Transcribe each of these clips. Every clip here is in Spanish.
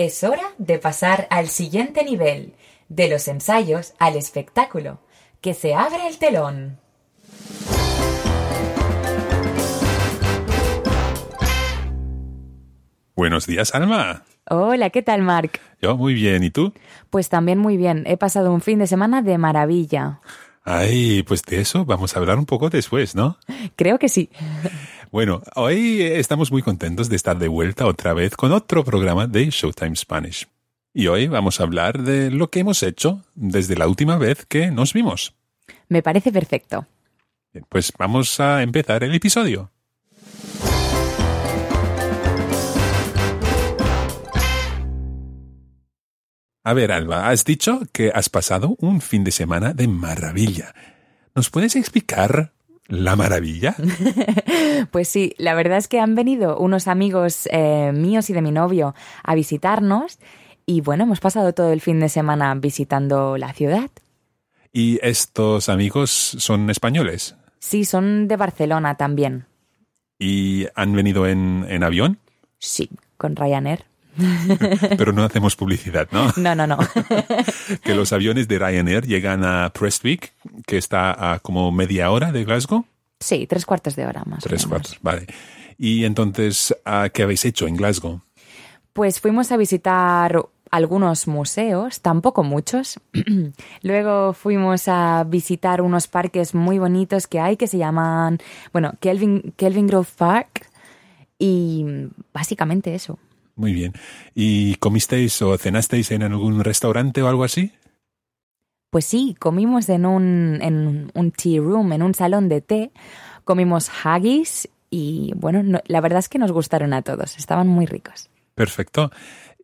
Es hora de pasar al siguiente nivel, de los ensayos al espectáculo. Que se abra el telón. Buenos días, Alma. Hola, ¿qué tal, Mark? Yo muy bien, ¿y tú? Pues también muy bien. He pasado un fin de semana de maravilla. Ay, pues de eso vamos a hablar un poco después, ¿no? Creo que sí. Bueno, hoy estamos muy contentos de estar de vuelta otra vez con otro programa de Showtime Spanish. Y hoy vamos a hablar de lo que hemos hecho desde la última vez que nos vimos. Me parece perfecto. Pues vamos a empezar el episodio. A ver, Alba, has dicho que has pasado un fin de semana de maravilla. ¿Nos puedes explicar la maravilla? Pues sí, la verdad es que han venido unos amigos eh, míos y de mi novio a visitarnos y bueno, hemos pasado todo el fin de semana visitando la ciudad. ¿Y estos amigos son españoles? Sí, son de Barcelona también. ¿Y han venido en, en avión? Sí, con Ryanair. Pero no hacemos publicidad, ¿no? No, no, no. que los aviones de Ryanair llegan a Prestwick, que está a como media hora de Glasgow. Sí, tres cuartos de hora más. o Tres menos. cuartos, vale. Y entonces, ¿a ¿qué habéis hecho en Glasgow? Pues fuimos a visitar algunos museos, tampoco muchos. Luego fuimos a visitar unos parques muy bonitos que hay que se llaman, bueno, Kelvin, Kelvin Grove Park. Y básicamente eso. Muy bien. ¿Y comisteis o cenasteis en algún restaurante o algo así? Pues sí, comimos en un, en un tea room, en un salón de té. Comimos haggis y bueno, no- la verdad es que nos gustaron a todos. Estaban muy ricos. Perfecto.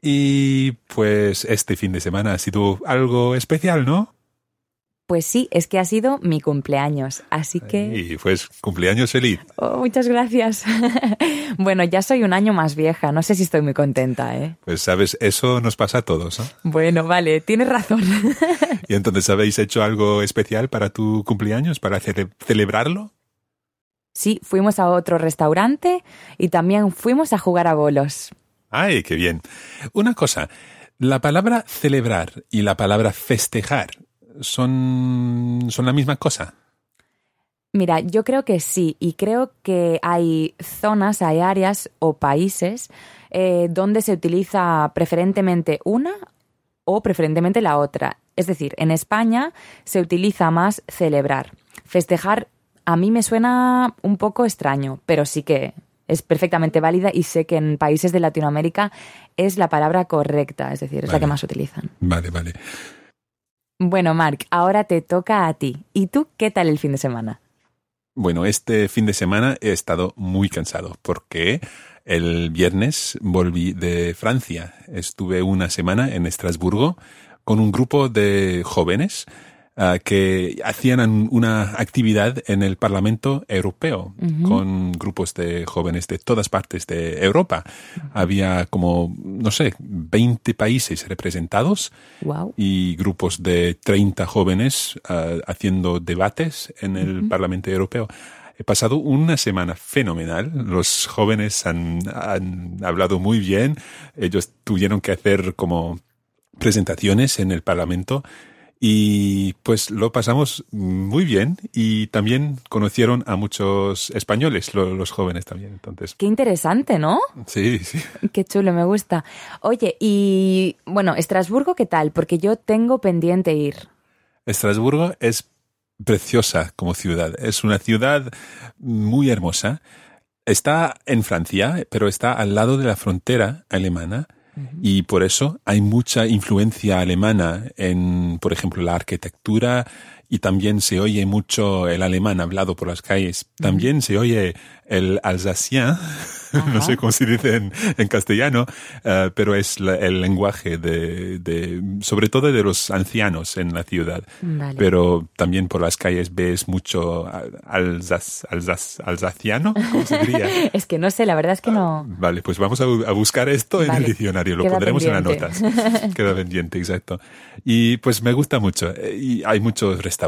Y pues este fin de semana ha sido algo especial, ¿no? Pues sí, es que ha sido mi cumpleaños. Así que... Y pues cumpleaños feliz. Oh, muchas gracias. bueno, ya soy un año más vieja. No sé si estoy muy contenta, ¿eh? Pues sabes, eso nos pasa a todos. ¿no? Bueno, vale, tienes razón. ¿Y entonces habéis hecho algo especial para tu cumpleaños, para cele- celebrarlo? sí, fuimos a otro restaurante y también fuimos a jugar a bolos. ¡Ay, qué bien! Una cosa, la palabra celebrar y la palabra festejar son, son la misma cosa. Mira, yo creo que sí, y creo que hay zonas, hay áreas o países eh, donde se utiliza preferentemente una o preferentemente la otra. Es decir, en España se utiliza más celebrar. Festejar a mí me suena un poco extraño, pero sí que es perfectamente válida y sé que en países de Latinoamérica es la palabra correcta, es decir, es la que más utilizan. Vale, vale. Bueno, Marc, ahora te toca a ti. ¿Y tú qué tal el fin de semana? Bueno, este fin de semana he estado muy cansado porque el viernes volví de Francia. Estuve una semana en Estrasburgo con un grupo de jóvenes ah, que hacían an- una actividad en el Parlamento Europeo con grupos de jóvenes de todas partes de Europa. Había como, no sé, 20 países representados Wow. y grupos de 30 jóvenes ah, haciendo debates en el Parlamento Europeo. He pasado una semana fenomenal. Los jóvenes han, han hablado muy bien. Ellos tuvieron que hacer como presentaciones en el Parlamento Y pues lo pasamos muy bien y también conocieron a muchos españoles, lo- los jóvenes también. Entonces, Qué interesante, ¿no? sí, sí. Qué chulo, me gusta. Oye, y bueno, Estrasburgo, ¿qué tal? Porque yo tengo pendiente ir. Estrasburgo es preciosa como ciudad. Es una ciudad muy hermosa. Está en Francia, pero está al lado de la frontera alemana y por eso hay mucha influencia alemana en, por ejemplo, la arquitectura y también se oye mucho el alemán hablado por las calles. También se oye el alsacien, no sé cómo se dice en, en castellano, eh, pero es la- el lenguaje de, de, sobre todo de los ancianos en la ciudad. Vale. Pero también por las calles ves mucho al- alsas, alsas, alsaciano, ¿cómo se diría? Es que no sé, la verdad es que no. Vale, pues vamos a, a buscar esto en Vale. el diccionario, lo Queda pondremos en las pendiente. notas. Queda pendiente, exacto. Y pues me gusta mucho. Eh, Y hay muchos restaurantes,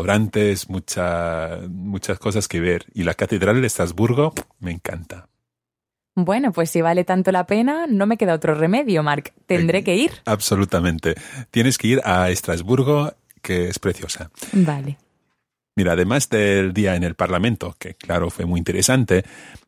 mucha, muchas cosas que ver. Y la Catedral de Estrasburgo me encanta. Bueno, pues si vale tanto la pena, no me queda otro remedio, Marc. Tendré Eh, que ir. Absolutamente. Tienes que ir a Estrasburgo, que es preciosa. Vale. Mira, además del día en el Parlamento, que claro fue muy interesante,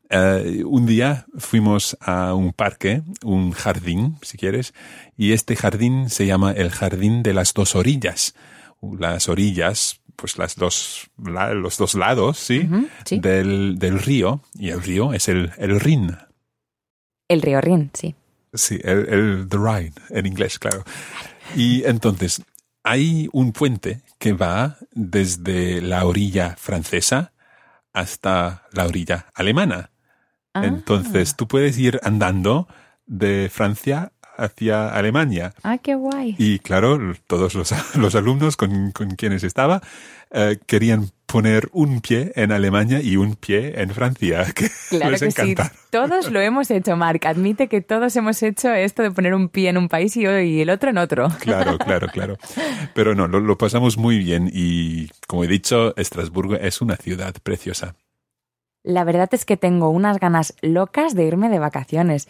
eh, un día fuimos a un parque, un jardín, si quieres, y este jardín se llama el Jardín de las Dos Orillas. Las orillas, pues las dos, la- los dos lados, sí. Del, del río, y el río es el, el Rin. El río Rin, sí. Sí, el, el The Rhine, en inglés, claro. Y entonces, hay un puente que va desde la orilla francesa hasta la orilla alemana. Ah. Entonces, tú puedes ir andando de Francia hacia Alemania. Ah, qué guay. Y claro, todos los, los alumnos con, con quienes estaba eh, querían poner un pie en Alemania y un pie en Francia, que Claro les que sí. Todos lo hemos hecho, Marc. Admite que todos hemos hecho esto de poner un pie en un país y, y el otro en otro. Claro, claro, claro. Pero no, lo, lo pasamos muy bien y, como he dicho, Estrasburgo es una ciudad preciosa. La verdad es que tengo unas ganas locas de irme de vacaciones.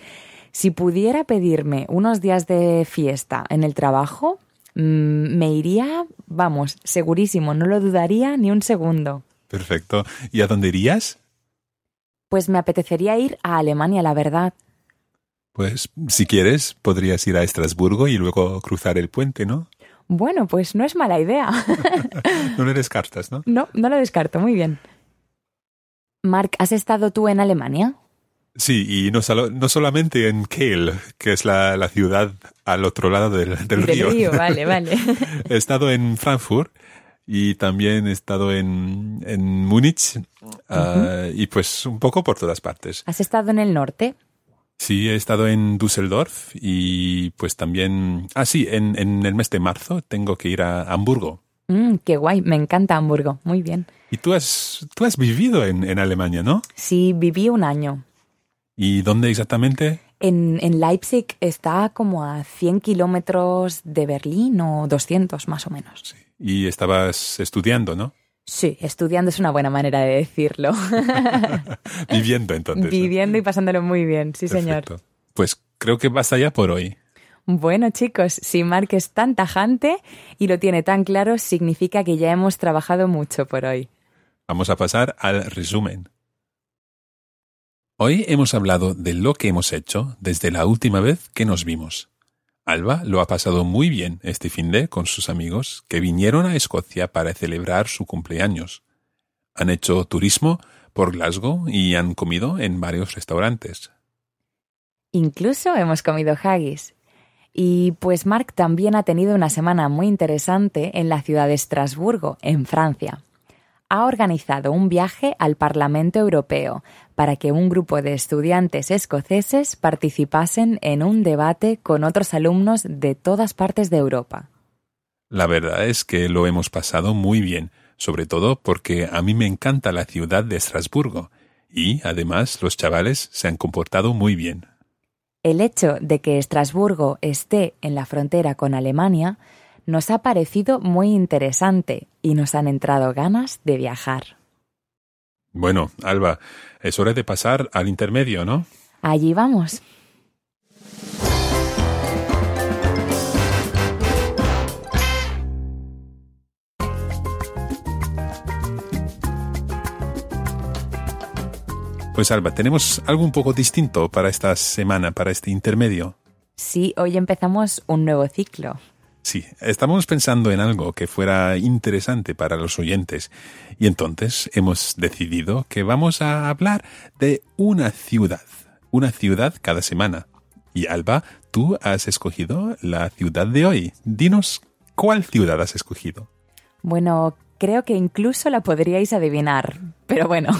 Si pudiera pedirme unos días de fiesta en el trabajo, mm, me iría, vamos, segurísimo, no lo dudaría ni un segundo. Perfecto. ¿Y a dónde irías? Pues me apetecería ir a Alemania, la verdad. Pues, si quieres, podrías ir a Estrasburgo y luego cruzar el puente, ¿no? Bueno, pues no es mala idea. No le descartas, ¿no? no, no lo descarto, muy bien. Marc, ¿has estado tú en Alemania? Sí, y no, solo- no solamente en Kiel, que es la, la ciudad al otro lado del, del río. vale, vale. he estado en Frankfurt y también he estado en, en Múnich ah, y pues un poco por todas partes. ¿Has estado en el norte? Sí, he estado en Düsseldorf y pues también... Ah, sí, en, en el mes de marzo tengo que ir a Hamburgo. Mm, qué guay, me encanta Hamburgo, muy bien. Y tú has, tú has vivido en, en Alemania, ¿no? Sí, viví un año. ¿Y dónde exactamente? En, en Leipzig está como a 100 kilómetros de Berlín o 200 más o menos. Y estabas estudiando, ¿no? Sí, estudiando es una buena manera de decirlo. Viviendo entonces. ¿no? Viviendo y pasándolo muy bien, sí señor. Perfecto. Pues creo que basta ya por hoy. Bueno chicos, si Mark es tan tajante y lo tiene tan claro, significa que ya hemos trabajado mucho por hoy. Vamos a pasar al resumen. Hoy hemos hablado de lo que hemos hecho desde la última vez que nos vimos. Alba lo ha pasado muy bien este fin de con sus amigos que vinieron a Escocia para celebrar su cumpleaños. Han hecho turismo por Glasgow y han comido en varios restaurantes. Incluso hemos comido haggis. Y pues Mark también ha tenido una semana muy interesante en la ciudad de Estrasburgo, en Francia. Ha organizado un viaje al Parlamento Europeo para que un grupo de estudiantes escoceses participasen en un debate con otros alumnos de todas partes de Europa. La verdad es que lo hemos pasado muy bien, sobre todo porque a mí me encanta la ciudad de Estrasburgo y además los chavales se han comportado muy bien. El hecho de que Estrasburgo esté en la frontera con Alemania nos ha parecido muy interesante y nos han entrado ganas de viajar. Bueno, Alba, es hora de pasar al intermedio, ¿no? Allí vamos. Pues Alba, tenemos algo un poco distinto para esta semana, para este intermedio. Sí, hoy empezamos un nuevo ciclo. Sí, estamos pensando en algo que fuera interesante para los oyentes y entonces hemos decidido que vamos a hablar de una ciudad, una ciudad cada semana. Y Alba, tú has escogido la ciudad de hoy. Dinos, ¿cuál ciudad has escogido? Bueno, creo que incluso la podríais adivinar, pero bueno,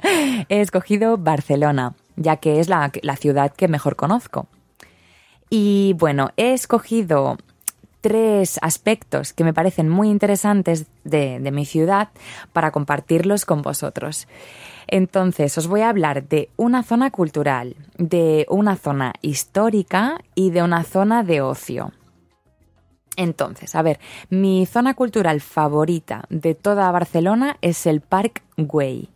he escogido Barcelona, ya que es la, la ciudad que mejor conozco. Y bueno, he escogido tres aspectos que me parecen muy interesantes de, mi ciudad para compartirlos con vosotros. Entonces, os voy a hablar de una zona cultural, de una zona histórica y de una zona de ocio. Entonces, a ver, mi zona cultural favorita de toda Barcelona es el Parc Güell,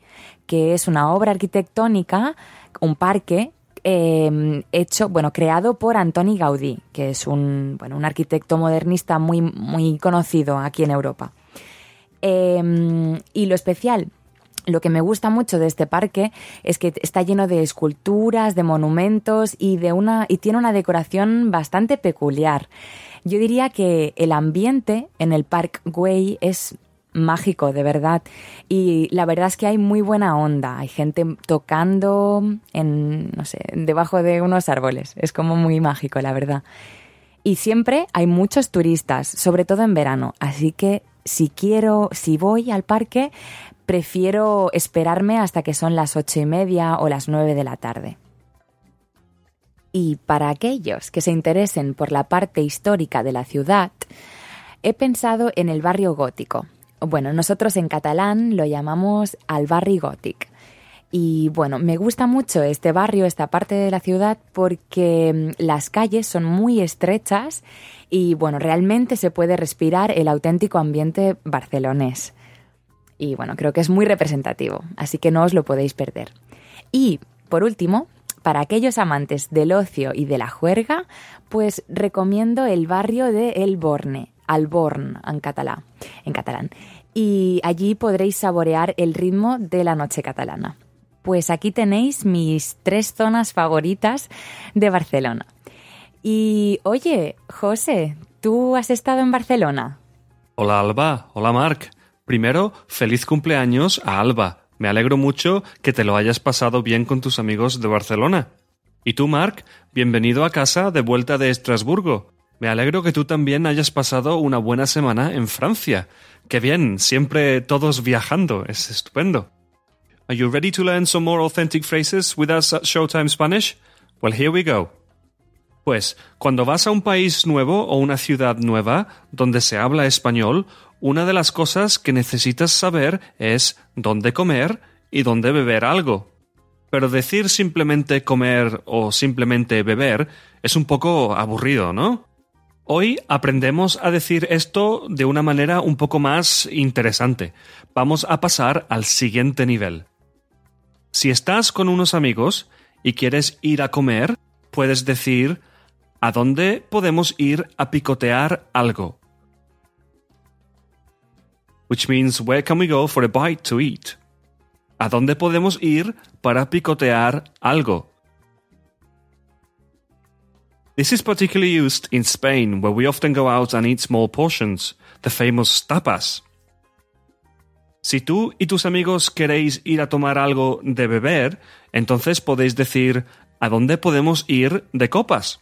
que es una obra arquitectónica, un parque eh, hecho, bueno, creado por Antoni Gaudí, que es un, bueno, un arquitecto modernista muy, muy conocido aquí en Europa. Eh, y lo especial, lo que me gusta mucho de este parque es que está lleno de esculturas, de monumentos y de una y tiene una decoración bastante peculiar. Yo diría que el ambiente en el Parque Güell es mágico, de verdad. Y la verdad es que hay muy buena onda. Hay gente tocando en, no sé, debajo de unos árboles. Es como muy mágico, la verdad. Y siempre hay muchos turistas, sobre todo en verano. Así que si quiero, si voy al parque, prefiero esperarme hasta que son las ocho y media o las nueve de la tarde. Y para aquellos que se interesen por la parte histórica de la ciudad, he pensado en el barrio gótico. Bueno, nosotros en catalán lo llamamos al barri gótic. Y bueno, me gusta mucho este barrio, esta parte de la ciudad, porque las calles son muy estrechas y bueno, realmente se puede respirar el auténtico ambiente barcelonés. Y bueno, creo que es muy representativo, así que no os lo podéis perder. Y por último, para aquellos amantes del ocio y de la juerga, pues recomiendo el barrio de El Borne, Alborn en catalán, en catalán. Y allí podréis saborear el ritmo de la noche catalana. Pues aquí tenéis mis tres zonas favoritas de Barcelona. Y oye, José, ¿tú has estado en Barcelona? Hola Alba, hola Marc. Primero, feliz cumpleaños a Alba. Me alegro mucho que te lo hayas pasado bien con tus amigos de Barcelona. Y tú, Marc, bienvenido a casa de vuelta de Estrasburgo. Me alegro que tú también hayas pasado una buena semana en Francia. Qué bien, siempre todos viajando, es estupendo. Are you ready to learn some more authentic phrases with us at Showtime Spanish? Well, here we go. Pues, cuando vas a un país nuevo o una ciudad nueva donde se habla español, una de las cosas que necesitas saber es dónde comer y dónde beber algo. Pero decir simplemente comer o simplemente beber es un poco aburrido, ¿no? Hoy aprendemos a decir esto de una manera un poco más interesante. Vamos a pasar al siguiente nivel. Si estás con unos amigos y quieres ir a comer, puedes decir ¿A dónde podemos ir a picotear algo? Which means where can we go for a bite to eat? ¿A dónde podemos ir para picotear algo? This is particularly used in Spain, where we often go out and eat small portions, the famous tapas. Si tú y tus amigos queréis ir a tomar algo de beber, entonces podéis decir ¿a dónde podemos ir de copas?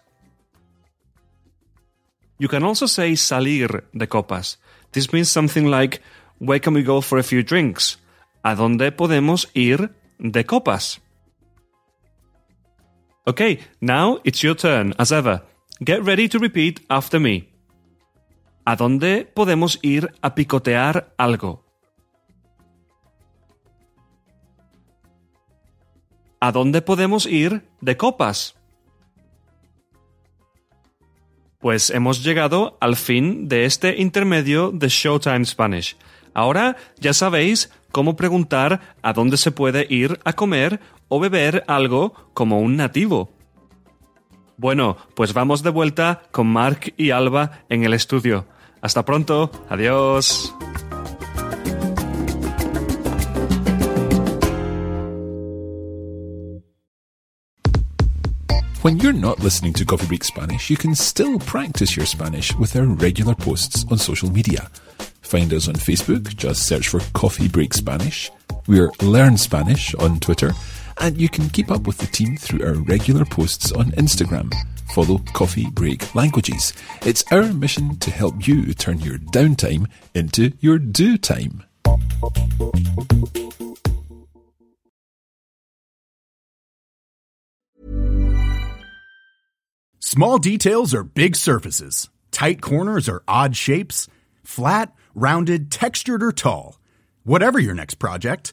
You can also say salir de copas. This means something like where can we go for a few drinks? ¿A dónde podemos ir de copas? Okay, now it's your turn, as ever. Get ready to repeat after me. ¿A dónde podemos ir a picotear algo? ¿A dónde podemos ir de copas? Pues hemos llegado al fin de este intermedio de Showtime Spanish. Ahora ya sabéis cómo preguntar a dónde se puede ir a comer o beber algo como un nativo. Bueno, pues vamos de vuelta con Mark y Alba en el estudio. Hasta pronto. Adiós. When you're not listening to Coffee Break Spanish, you can still practice your Spanish with our regular posts on social media. Find us on Facebook, just search for Coffee Break Spanish. We're Learn Spanish on Twitter, and you can keep up with the team through our regular posts on Instagram. Follow Coffee Break Languages. It's our mission to help you turn your downtime into your do time. Small details are big surfaces. Tight corners are odd shapes. Flat, rounded, textured, or tall. Whatever your next project,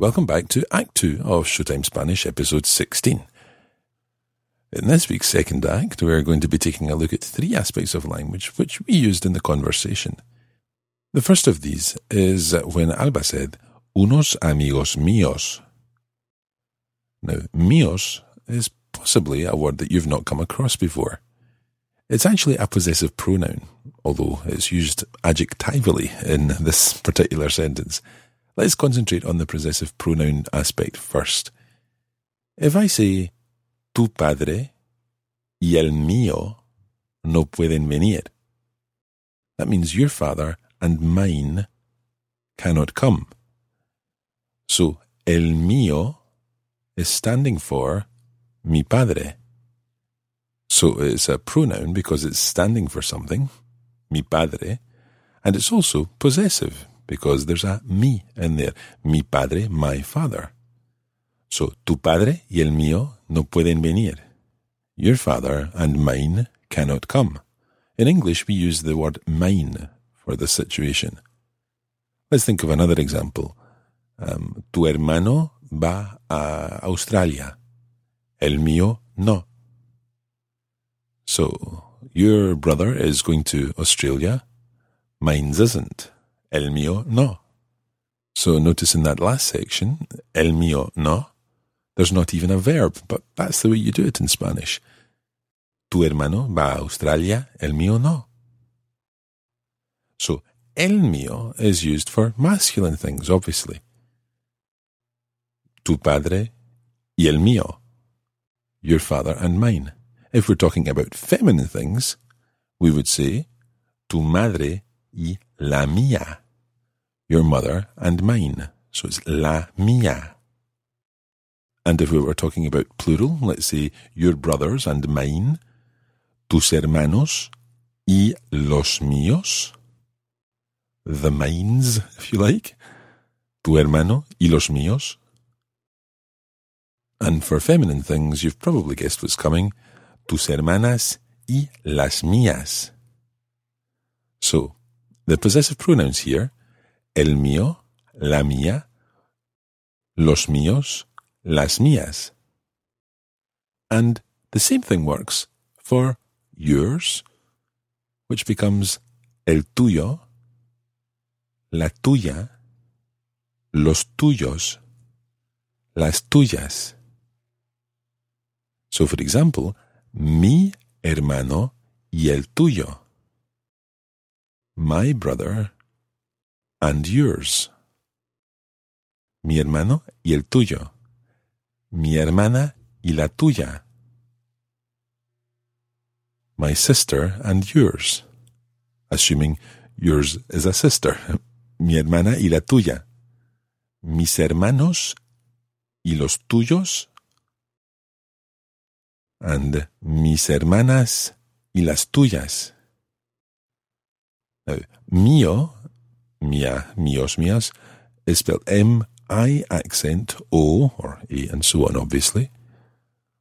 Welcome back to Act 2 of Showtime Spanish, episode 16. In this week's second act, we're going to be taking a look at three aspects of language which we used in the conversation. The first of these is when Alba said, unos amigos míos. Now, míos is possibly a word that you've not come across before. It's actually a possessive pronoun, although it's used adjectivally in this particular sentence. Let's concentrate on the possessive pronoun aspect first. If I say, tu padre y el mío no pueden venir, that means your father and mine cannot come. So, el mío is standing for mi padre. So it's a pronoun because it's standing for something, mi padre, and it's also possessive because there's a mi in there. Mi padre, my father. So, tu padre y el mío no pueden venir. Your father and mine cannot come. In English, we use the word mine for the situation. Let's think of another example. Um, tu hermano va a Australia. El mío no. So, your brother is going to Australia. Mine's isn't. El mío no. So notice in that last section, el mío no, there's not even a verb, but that's the way you do it in Spanish. Tu hermano va a Australia, el mío no. So, el mío is used for masculine things, obviously. Tu padre y el mío, your father and mine. If we're talking about feminine things, we would say tu madre y la mía, your mother and mine. So it's la mía. And if we were talking about plural, let's say your brothers and mine, tus hermanos y los míos, the mines, if you like, tu hermano y los míos. And for feminine things, you've probably guessed what's coming, tus hermanas y las mías. So, the possessive pronouns here, el mío, la mía, los míos, las mías. And the same thing works for yours, which becomes el tuyo, la tuya, los tuyos, las tuyas. So, for example, mi hermano y el tuyo. My brother and yours. Mi hermano y el tuyo. Mi hermana y la tuya. My sister and yours. Assuming yours is a sister. Mi hermana y la tuya. Mis hermanos y los tuyos. And mis hermanas y las tuyas. Now, mío, mía, míos, mías, is spelled M I accent O or A and so on, obviously.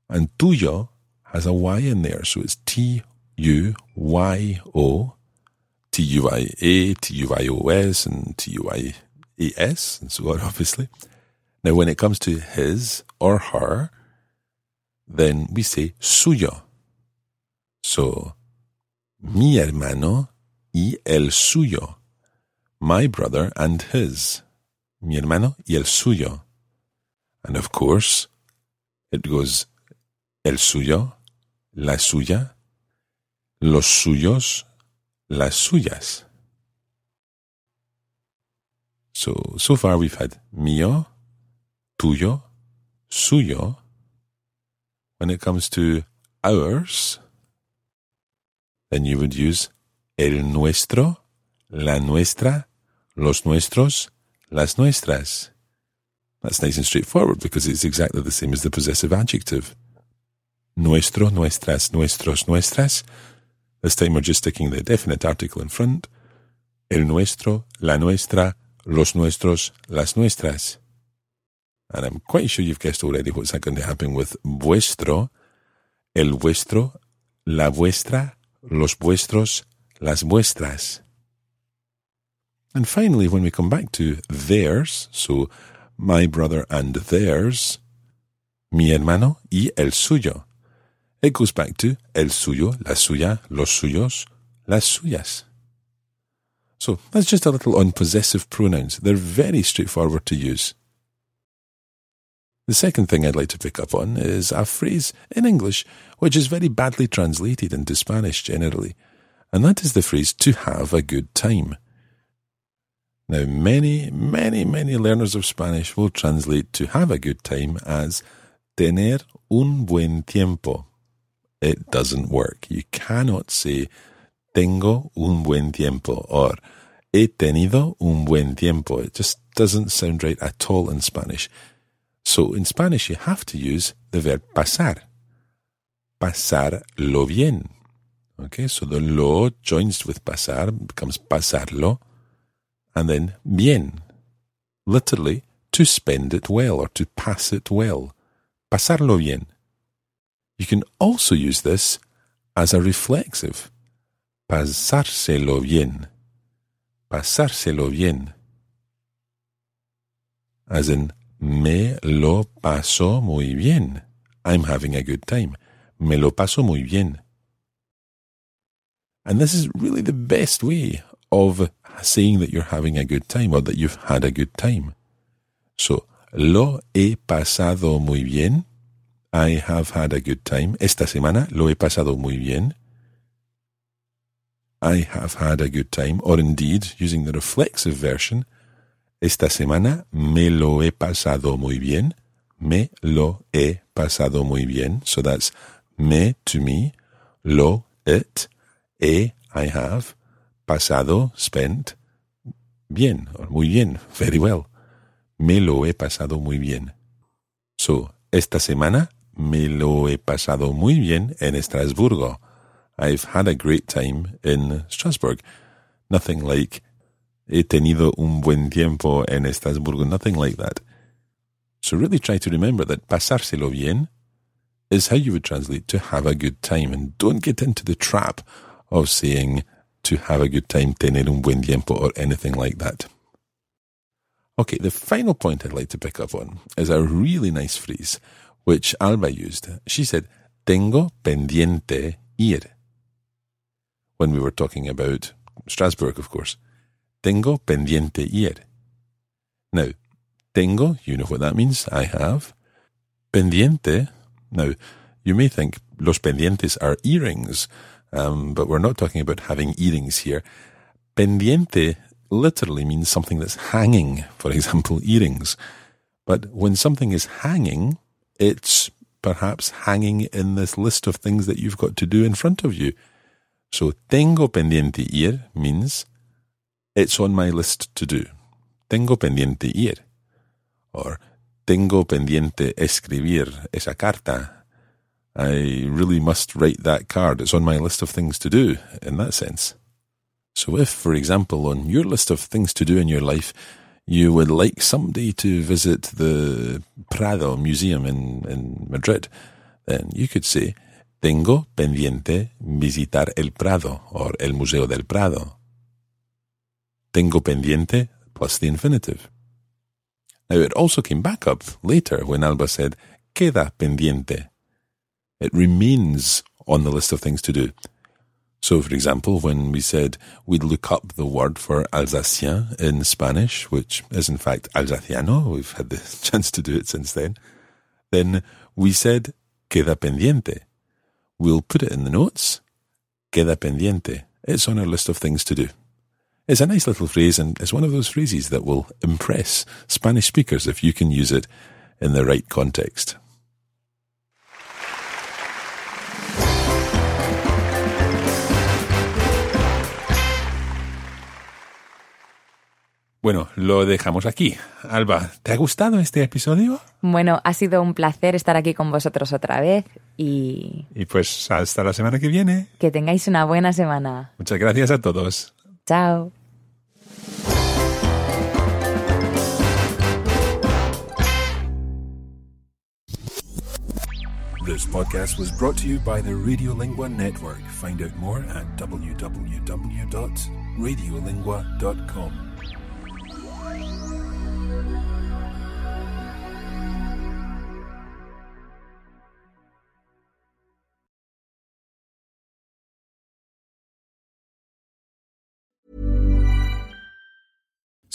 And tuyo has a Y in there, so it's T U Y O, T U Y A, T U Y O S, and T U Y A S, and so on, obviously. Now, when it comes to his or her, then we say suyo. So, mi hermano y el suyo. My brother and his. Mi hermano y el suyo. And of course, it goes el suyo, la suya, los suyos, las suyas. So, so far we've had mío, tuyo, suyo. When it comes to ours, then you would use el nuestro, la nuestra, los nuestros, las nuestras. That's nice and straightforward because it's exactly the same as the possessive adjective. Nuestro, nuestras, nuestros, nuestras. This time we're just sticking the definite article in front. El nuestro, la nuestra, los nuestros, las nuestras. And I'm quite sure you've guessed already what's going to happen with vuestro, el vuestro, la vuestra, los vuestros, las vuestras. And finally, when we come back to theirs, so my brother and theirs, mi hermano y el suyo, it goes back to el suyo, la suya, los suyos, las suyas. So that's just a little on possessive pronouns. They're very straightforward to use. The second thing I'd like to pick up on is a phrase in English which is very badly translated into Spanish generally, and that is the phrase to have a good time. Now, many, many, many learners of Spanish will translate to have a good time as tener un buen tiempo. It doesn't work. You cannot say tengo un buen tiempo or he tenido un buen tiempo. It just doesn't sound right at all in Spanish. So in Spanish, you have to use the verb pasar. Pasar lo bien. Okay, so the lo joins with pasar becomes pasarlo, and then bien. Literally, to spend it well or to pass it well. Pasarlo bien. You can also use this as a reflexive. Pasárselo bien. Pasárselo bien. As in, Me lo paso muy bien. I'm having a good time. Me lo paso muy bien. And this is really the best way of saying that you're having a good time or that you've had a good time. So, lo he pasado muy bien. I have had a good time. Esta semana lo he pasado muy bien. I have had a good time. Or indeed, using the reflexive version, Esta semana me lo he pasado muy bien. Me lo he pasado muy bien. So that's me to me, lo, it, he, I have, pasado, spent, bien, or muy bien, very well. Me lo he pasado muy bien. So, esta semana me lo he pasado muy bien en Estrasburgo. I've had a great time in Strasbourg. Nothing like he tenido un buen tiempo en Estrasburgo, nothing like that. So really try to remember that pasárselo bien is how you would translate to have a good time and don't get into the trap of saying to have a good time, un buen tiempo or anything like that. Okay, the final point I'd like to pick up on is a really nice phrase which Alba used. She said, tengo pendiente ir. When we were talking about Strasbourg, of course. Tengo pendiente ir. Now, tengo, you know what that means. I have. Pendiente, now, You may think los pendientes are earrings, um, but we're not talking about having earrings here. Pendiente literally means something that's hanging, for example, earrings. But when something is hanging, it's perhaps hanging in this list of things that you've got to do in front of you. So tengo pendiente ir means it's on my list to do. Tengo pendiente ir. Or tengo pendiente escribir esa carta. I really must write that card. It's on my list of things to do in that sense. So if, for example, on your list of things to do in your life, you would like someday to visit the Prado Museum in, in Madrid, then you could say, Tengo pendiente visitar el Prado or el Museo del Prado. Tengo pendiente plus the infinitive. Now it also came back up later when Alba said, queda pendiente. It remains on the list of things to do. So, for example, when we said we'd look up the word for Alsacien in Spanish, which is in fact Alsaciano, we've had the chance to do it since then, then we said queda pendiente. We'll put it in the notes. Queda pendiente. It's on our list of things to do. It's a nice little phrase and it's one of those phrases that will impress Spanish speakers if you can use it in the right context. Bueno, lo dejamos aquí. Alba, ¿te ha gustado este episodio? Bueno, ha sido un placer estar aquí con vosotros otra vez y Y pues hasta la semana que viene. que tengáis una buena semana. Muchas gracias a todos. Chao. This podcast was brought to you by the Radiolingua Network. Find out more at www.radiolingua.com.